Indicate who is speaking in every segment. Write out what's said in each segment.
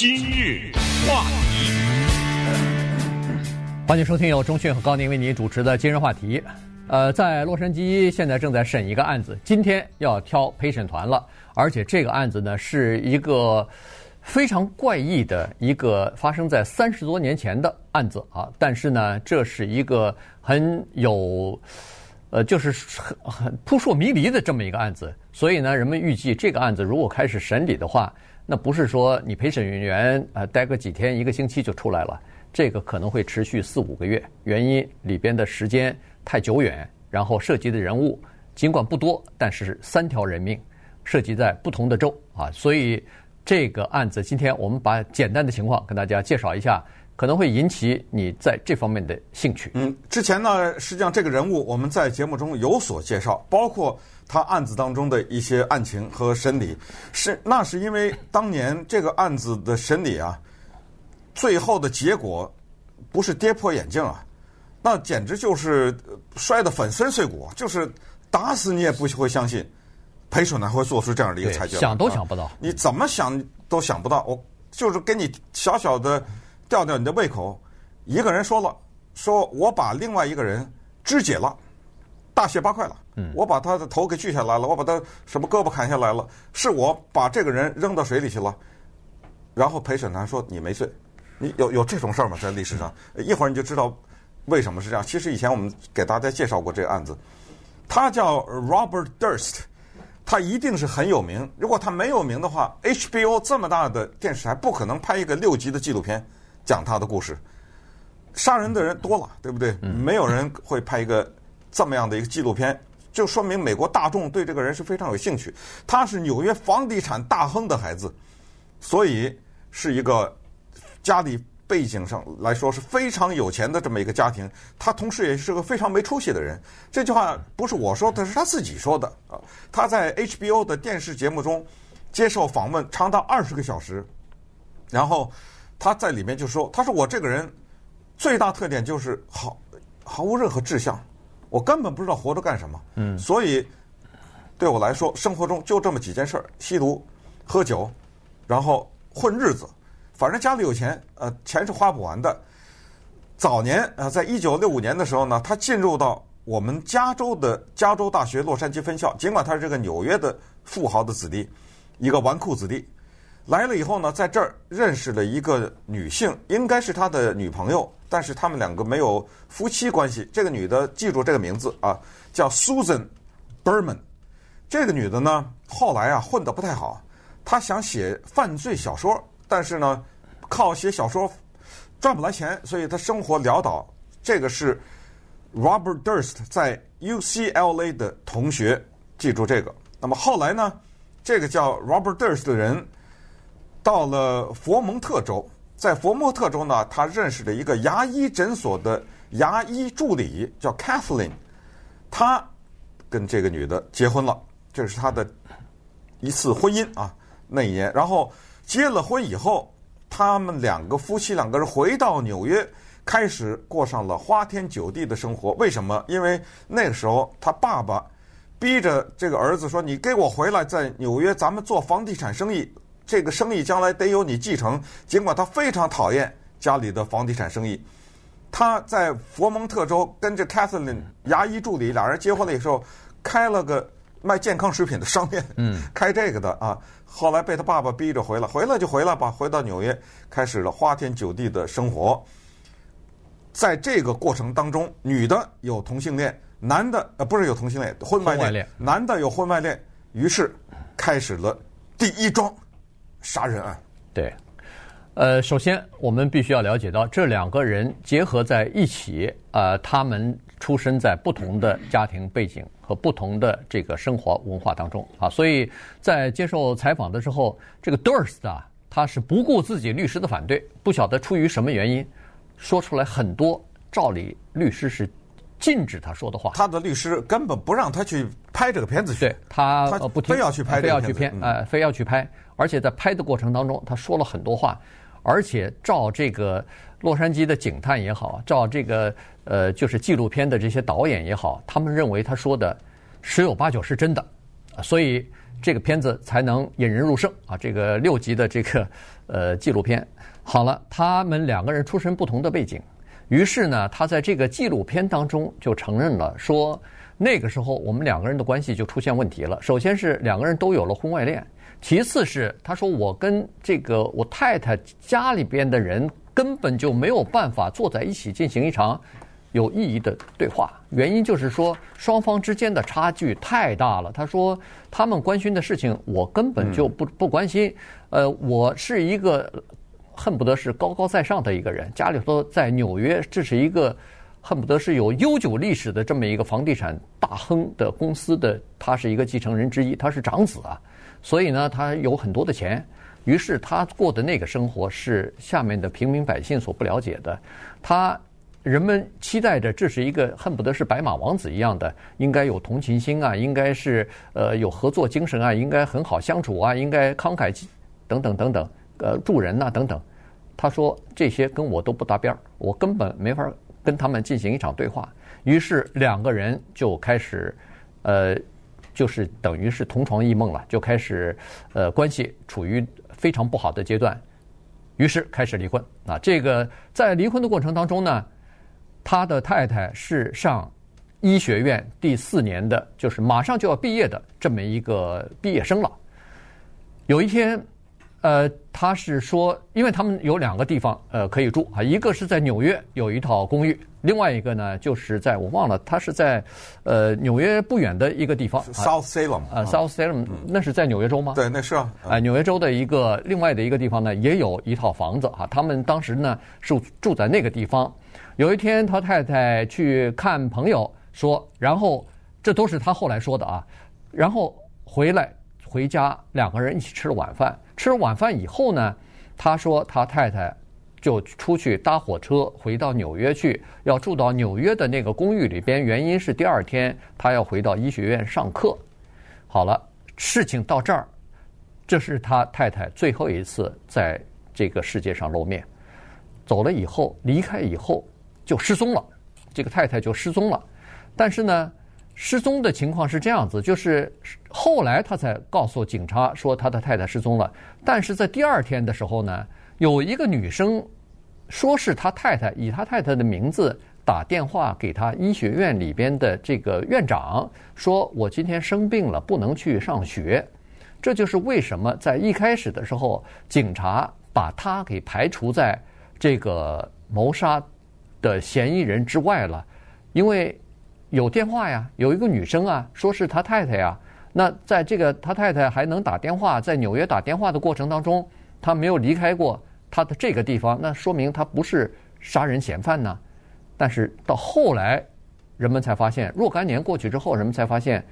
Speaker 1: 今日话题，
Speaker 2: 欢迎收听由中讯和高宁为您主持的今日话题。呃，在洛杉矶现在正在审一个案子，今天要挑陪审团了，而且这个案子呢是一个非常怪异的一个发生在三十多年前的案子啊，但是呢，这是一个很有。呃，就是很很扑朔迷离的这么一个案子，所以呢，人们预计这个案子如果开始审理的话，那不是说你陪审员呃待个几天一个星期就出来了，这个可能会持续四五个月，原因里边的时间太久远，然后涉及的人物尽管不多，但是三条人命涉及在不同的州啊，所以这个案子今天我们把简单的情况跟大家介绍一下。可能会引起你在这方面的兴趣。
Speaker 3: 嗯，之前呢，实际上这个人物我们在节目中有所介绍，包括他案子当中的一些案情和审理。是，那是因为当年这个案子的审理啊，最后的结果不是跌破眼镜啊，那简直就是摔得粉身碎骨，就是打死你也不会相信陪审团会做出这样的一个裁决。
Speaker 2: 想都想不到，啊，
Speaker 3: 你怎么想都想不到。我就是给你小小的。吊吊你的胃口，一个人说了，说我把另外一个人肢解了，大卸八块了，嗯，我把他的头给锯下来了，我把他什么胳膊砍下来了，是我把这个人扔到水里去了，然后陪审团说你没罪，你有有这种事儿吗？在历史上，一会儿你就知道为什么是这样。其实以前我们给大家介绍过这个案子，他叫 Robert Durst，他一定是很有名。如果他没有名的话，HBO 这么大的电视台不可能拍一个六集的纪录片。讲他的故事，杀人的人多了，对不对？没有人会拍一个这么样的一个纪录片，就说明美国大众对这个人是非常有兴趣。他是纽约房地产大亨的孩子，所以是一个家里背景上来说是非常有钱的这么一个家庭。他同时也是个非常没出息的人。这句话不是我说的，是他自己说的啊。他在 HBO 的电视节目中接受访问，长达二十个小时，然后。他在里面就说：“他说我这个人最大特点就是毫毫无任何志向，我根本不知道活着干什么。嗯，所以对我来说，生活中就这么几件事儿：吸毒、喝酒，然后混日子。反正家里有钱，呃，钱是花不完的。早年啊、呃，在一九六五年的时候呢，他进入到我们加州的加州大学洛杉矶分校，尽管他是这个纽约的富豪的子弟，一个纨绔子弟。”来了以后呢，在这儿认识了一个女性，应该是他的女朋友，但是他们两个没有夫妻关系。这个女的记住这个名字啊，叫 Susan Berman。这个女的呢，后来啊混得不太好，她想写犯罪小说，但是呢，靠写小说赚不来钱，所以她生活潦倒。这个是 Robert Durst 在 UCLA 的同学，记住这个。那么后来呢，这个叫 Robert Durst 的人。到了佛蒙特州，在佛莫特州呢，他认识了一个牙医诊所的牙医助理，叫 Kathleen。他跟这个女的结婚了，这是他的一次婚姻啊。那一年，然后结了婚以后，他们两个夫妻两个人回到纽约，开始过上了花天酒地的生活。为什么？因为那个时候他爸爸逼着这个儿子说：“你给我回来，在纽约咱们做房地产生意。”这个生意将来得由你继承。尽管他非常讨厌家里的房地产生意，他在佛蒙特州跟着 Catherine 牙医助理俩人结婚的时候，开了个卖健康食品的商店，嗯，开这个的啊。后来被他爸爸逼着回来，回来就回来吧，回到纽约，开始了花天酒地的生活。在这个过程当中，女的有同性恋，男的呃不是有同性恋，婚外恋，男的有婚外恋，于是开始了第一桩。杀人案，
Speaker 2: 对，呃，首先我们必须要了解到，这两个人结合在一起，呃，他们出生在不同的家庭背景和不同的这个生活文化当中。啊，所以在接受采访的时候，这个 Durst 啊，他是不顾自己律师的反对，不晓得出于什么原因，说出来很多，照理律师是禁止他说的话，
Speaker 3: 他的律师根本不让他去拍这个片子去，
Speaker 2: 对他，
Speaker 3: 他
Speaker 2: 不听，
Speaker 3: 非要去拍，
Speaker 2: 非要去拍，呃，非要去拍。而且在拍的过程当中，他说了很多话，而且照这个洛杉矶的警探也好，照这个呃就是纪录片的这些导演也好，他们认为他说的十有八九是真的，所以这个片子才能引人入胜啊！这个六集的这个呃纪录片，好了，他们两个人出身不同的背景，于是呢，他在这个纪录片当中就承认了，说那个时候我们两个人的关系就出现问题了。首先是两个人都有了婚外恋，其次是他说我跟这个我太太家里边的人根本就没有办法坐在一起进行一场。有意义的对话，原因就是说双方之间的差距太大了。他说他们关心的事情，我根本就不不关心。呃，我是一个恨不得是高高在上的一个人，家里头在纽约，这是一个恨不得是有悠久历史的这么一个房地产大亨的公司的，他是一个继承人之一，他是长子啊，所以呢，他有很多的钱。于是他过的那个生活是下面的平民百姓所不了解的，他。人们期待着这是一个恨不得是白马王子一样的，应该有同情心啊，应该是呃有合作精神啊，应该很好相处啊，应该慷慨等等等等，呃助人呐等等。他说这些跟我都不搭边儿，我根本没法跟他们进行一场对话。于是两个人就开始，呃，就是等于是同床异梦了，就开始呃关系处于非常不好的阶段。于是开始离婚啊，这个在离婚的过程当中呢。他的太太是上医学院第四年的，就是马上就要毕业的这么一个毕业生了。有一天，呃，他是说，因为他们有两个地方呃可以住啊，一个是在纽约有一套公寓，另外一个呢就是在我忘了，他是在呃纽约不远的一个地方
Speaker 3: ，South Salem
Speaker 2: 啊，South Salem，那是在纽约州吗？
Speaker 3: 对，那是啊，
Speaker 2: 啊，纽约州的一个另外的一个地方呢，也有一套房子哈，他们当时呢是住在那个地方。有一天，他太太去看朋友，说，然后这都是他后来说的啊。然后回来回家，两个人一起吃了晚饭。吃晚饭以后呢，他说他太太就出去搭火车回到纽约去，要住到纽约的那个公寓里边。原因是第二天他要回到医学院上课。好了，事情到这儿，这是他太太最后一次在这个世界上露面。走了以后，离开以后。就失踪了，这个太太就失踪了。但是呢，失踪的情况是这样子，就是后来他才告诉警察说他的太太失踪了。但是在第二天的时候呢，有一个女生说是他太太，以他太太的名字打电话给他医学院里边的这个院长，说我今天生病了，不能去上学。这就是为什么在一开始的时候，警察把他给排除在这个谋杀。的嫌疑人之外了，因为有电话呀，有一个女生啊，说是他太太呀。那在这个他太太还能打电话，在纽约打电话的过程当中，他没有离开过他的这个地方，那说明他不是杀人嫌犯呢。但是到后来，人们才发现，若干年过去之后，人们才发现，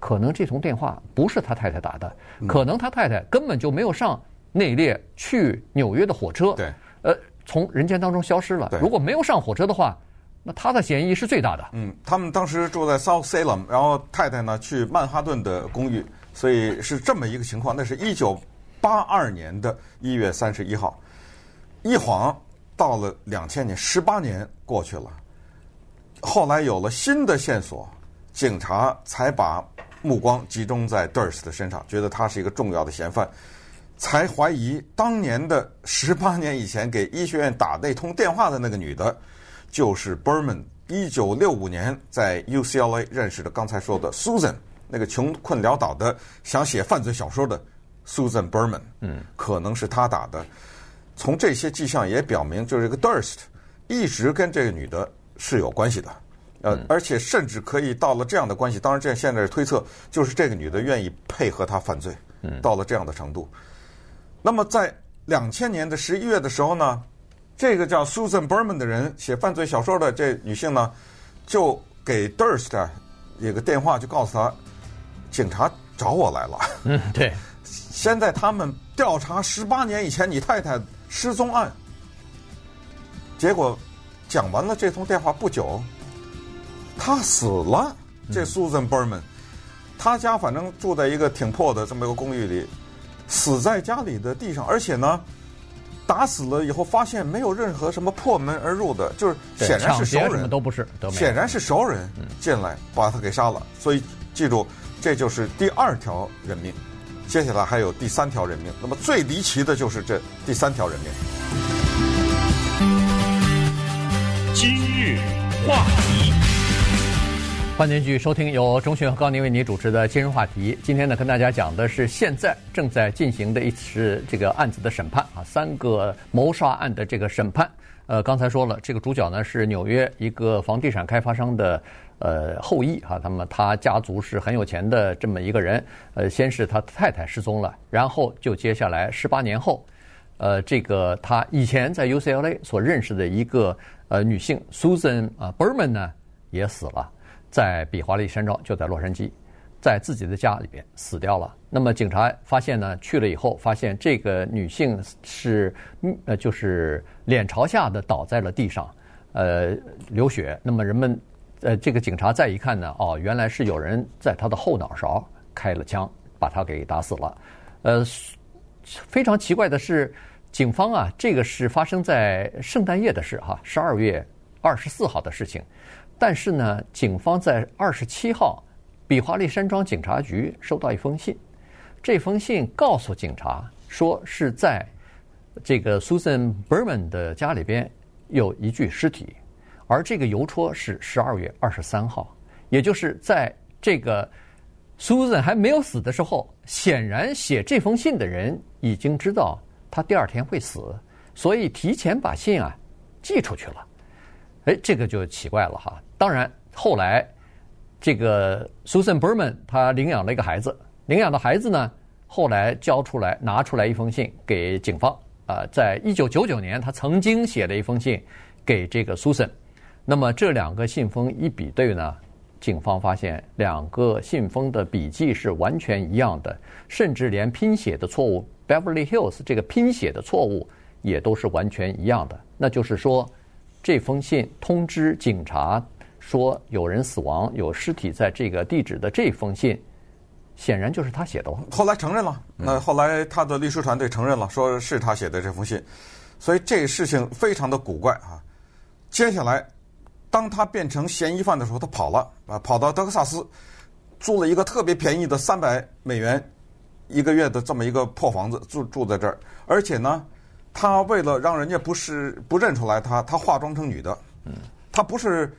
Speaker 2: 可能这通电话不是他太太打的，可能他太太根本就没有上那列去纽约的火车。
Speaker 3: 对，
Speaker 2: 呃。从人间当中消失了。如果没有上火车的话，那他的嫌疑是最大的。
Speaker 3: 嗯，他们当时住在 South Salem，然后太太呢去曼哈顿的公寓，所以是这么一个情况。那是一九八二年的一月三十一号，一晃到了两千年，十八年过去了。后来有了新的线索，警察才把目光集中在 Durst 的身上，觉得他是一个重要的嫌犯。才怀疑当年的十八年以前给医学院打那通电话的那个女的，就是 Berman。一九六五年在 UCLA 认识的，刚才说的 Susan，那个穷困潦倒的想写犯罪小说的 Susan Berman，嗯，可能是他打的。从这些迹象也表明，就是这个 Durst 一直跟这个女的是有关系的，呃，而且甚至可以到了这样的关系。当然，这现在是推测就是这个女的愿意配合他犯罪，嗯，到了这样的程度。那么在两千年的十一月的时候呢，这个叫 Susan Berman 的人写犯罪小说的这女性呢，就给 Durst 一个电话，就告诉他，警察找我来了。
Speaker 2: 嗯，对。
Speaker 3: 现在他们调查十八年以前你太太失踪案。结果讲完了这通电话不久，他死了。这 Susan Berman，他家反正住在一个挺破的这么一个公寓里。死在家里的地上，而且呢，打死了以后发现没有任何什么破门而入的，就是显然是熟人，
Speaker 2: 都不是，
Speaker 3: 显然是熟人进来把他给杀了。所以记住，这就是第二条人命。接下来还有第三条人命。那么最离奇的就是这第三条人命。
Speaker 1: 今日话题，
Speaker 2: 欢迎继续收听由钟迅和高宁为你主持的今日话题。今天呢，跟大家讲的是现在正在进行的一次这个案子的审判啊，三个谋杀案的这个审判。呃，刚才说了，这个主角呢是纽约一个房地产开发商的呃后裔哈，那么他家族是很有钱的这么一个人。呃，先是他太太失踪了，然后就接下来十八年后，呃，这个他以前在 UCLA 所认识的一个呃女性 Susan 啊 Berman 呢也死了，在比华利山庄，就在洛杉矶。在自己的家里边死掉了。那么警察发现呢，去了以后发现这个女性是呃，就是脸朝下的倒在了地上，呃，流血。那么人们呃，这个警察再一看呢，哦，原来是有人在她的后脑勺开了枪，把她给打死了。呃，非常奇怪的是，警方啊，这个是发生在圣诞夜的事哈，十二月二十四号的事情。但是呢，警方在二十七号。比华利山庄警察局收到一封信，这封信告诉警察说是在这个 Susan Berman 的家里边有一具尸体，而这个邮戳是十二月二十三号，也就是在这个 Susan 还没有死的时候，显然写这封信的人已经知道他第二天会死，所以提前把信啊寄出去了。哎，这个就奇怪了哈。当然后来。这个 Susan Berman 她领养了一个孩子，领养的孩子呢，后来交出来拿出来一封信给警方啊，在一九九九年，他曾经写了一封信给这个 Susan。那么这两个信封一比对呢，警方发现两个信封的笔迹是完全一样的，甚至连拼写的错误 Beverly Hills 这个拼写的错误也都是完全一样的。那就是说，这封信通知警察。说有人死亡，有尸体在这个地址的这封信，显然就是他写的。
Speaker 3: 后来承认了，那后来他的律师团队承认了，说是他写的这封信，所以这事情非常的古怪啊。接下来，当他变成嫌疑犯的时候，他跑了啊，跑到德克萨斯，租了一个特别便宜的三百美元一个月的这么一个破房子住住在这儿，而且呢，他为了让人家不是不认出来他，他化妆成女的，嗯，他不是。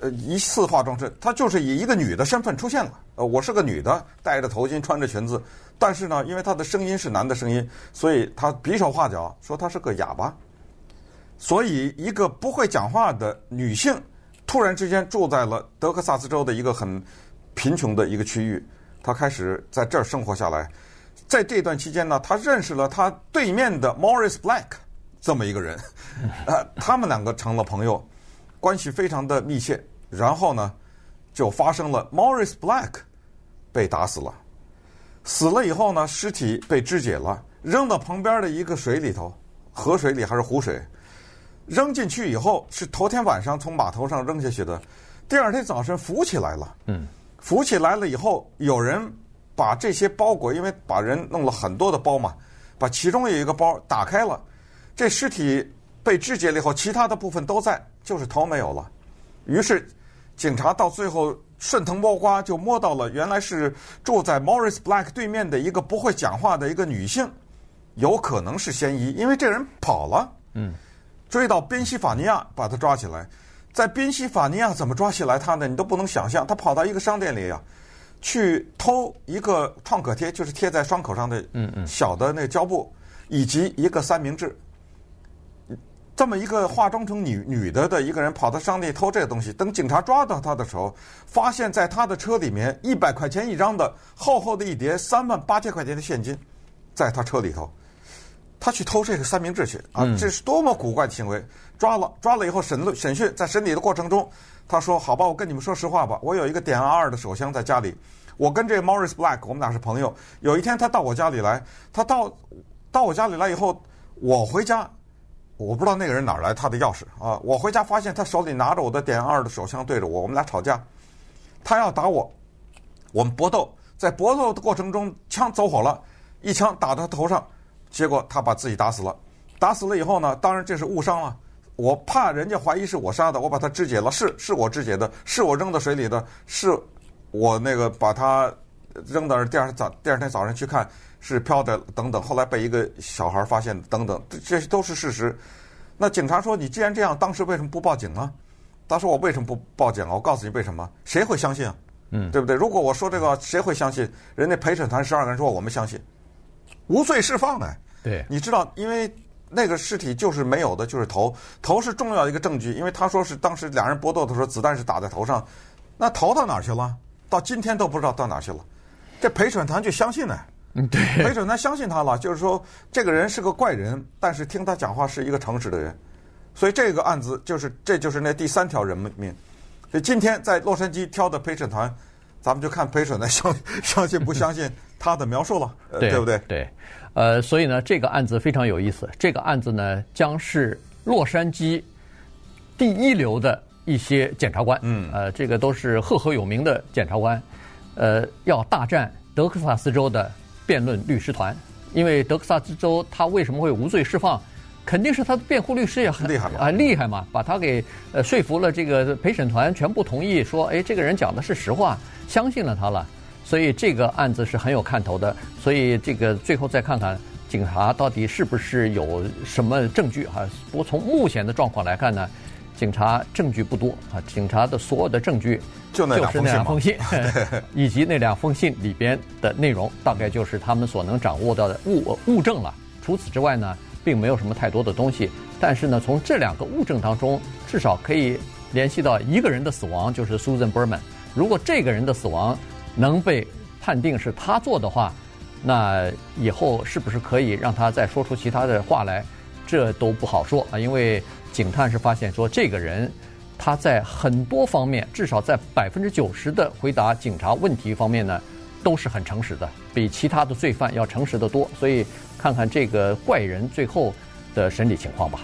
Speaker 3: 呃，一次化妆是，他就是以一个女的身份出现了。呃，我是个女的，戴着头巾，穿着裙子。但是呢，因为她的声音是男的声音，所以他比手画脚说她是个哑巴。所以，一个不会讲话的女性，突然之间住在了德克萨斯州的一个很贫穷的一个区域，她开始在这儿生活下来。在这段期间呢，他认识了他对面的 Morris Black 这么一个人，呃，他们两个成了朋友。关系非常的密切，然后呢，就发生了 Morris Black 被打死了。死了以后呢，尸体被肢解了，扔到旁边的一个水里头，河水里还是湖水？扔进去以后是头天晚上从码头上扔下去的，第二天早晨浮起来了。嗯，浮起来了以后，有人把这些包裹，因为把人弄了很多的包嘛，把其中有一个包打开了，这尸体被肢解了以后，其他的部分都在。就是头没有了，于是警察到最后顺藤摸瓜就摸到了，原来是住在 Morris Black 对面的一个不会讲话的一个女性，有可能是嫌疑，因为这人跑了。嗯，追到宾夕法尼亚把他抓起来，在宾夕法尼亚怎么抓起来他呢？你都不能想象，他跑到一个商店里啊，去偷一个创可贴，就是贴在伤口上的嗯嗯小的那个胶布，以及一个三明治。这么一个化妆成女女的的一个人跑到商店偷这个东西，等警察抓到他的时候，发现在他的车里面一百块钱一张的厚厚的一叠三万八千块钱的现金，在他车里头，他去偷这个三明治去啊！这是多么古怪的行为！抓了抓了以后审审讯，在审理的过程中，他说：“好吧，我跟你们说实话吧，我有一个点 R 的手枪在家里，我跟这个 Morris Black 我们俩是朋友。有一天他到我家里来，他到到我家里来以后，我回家。”我不知道那个人哪来他的钥匙啊！我回家发现他手里拿着我的点二的手枪对着我，我们俩吵架，他要打我，我们搏斗，在搏斗的过程中枪走火了，一枪打到他头上，结果他把自己打死了。打死了以后呢，当然这是误伤了！我怕人家怀疑是我杀的，我把他肢解了，是是我肢解的，是我扔到水里的，是我那个把他扔到那儿，第二天早第二天早上去看是飘的等等，后来被一个小孩发现等等，这都是事实。那警察说：“你既然这样，当时为什么不报警呢？”他说：“我为什么不报警啊？我告诉你为什么？谁会相信啊？嗯，对不对？如果我说这个，谁会相信？人家陪审团十二个人说我们相信，无罪释放哎。
Speaker 2: 对，
Speaker 3: 你知道，因为那个尸体就是没有的，就是头，头是重要的一个证据，因为他说是当时两人搏斗的时候，子弹是打在头上，那头到哪儿去了？到今天都不知道到哪儿去了。这陪审团就相信呢。”
Speaker 2: 嗯，对，
Speaker 3: 陪审团相信他了，就是说这个人是个怪人，但是听他讲话是一个诚实的人，所以这个案子就是这就是那第三条人命。所以今天在洛杉矶挑的陪审团，咱们就看陪审团相相信不相信他的描述了，
Speaker 2: 对，
Speaker 3: 对不对？
Speaker 2: 对，呃，所以呢，这个案子非常有意思。这个案子呢，将是洛杉矶第一流的一些检察官，嗯，呃，这个都是赫赫有名的检察官，呃，要大战德克萨斯州的。辩论律师团，因为德克萨斯州他为什么会无罪释放？肯定是他的辩护律师也很
Speaker 3: 厉害嘛，
Speaker 2: 啊厉害嘛，把他给呃说服了。这个陪审团全部同意说，哎，这个人讲的是实话，相信了他了。所以这个案子是很有看头的。所以这个最后再看看警察到底是不是有什么证据啊。不过从目前的状况来看呢，警察证据不多啊，警察的所有的证据。
Speaker 3: 就那两封信，
Speaker 2: 以及那两封信里边的内容，大概就是他们所能掌握到的物物证了。除此之外呢，并没有什么太多的东西。但是呢，从这两个物证当中，至少可以联系到一个人的死亡，就是 Susan Berman。如果这个人的死亡能被判定是他做的话，那以后是不是可以让他再说出其他的话来，这都不好说啊。因为警探是发现说这个人。他在很多方面，至少在百分之九十的回答警察问题方面呢，都是很诚实的，比其他的罪犯要诚实得多。所以，看看这个怪人最后的审理情况吧。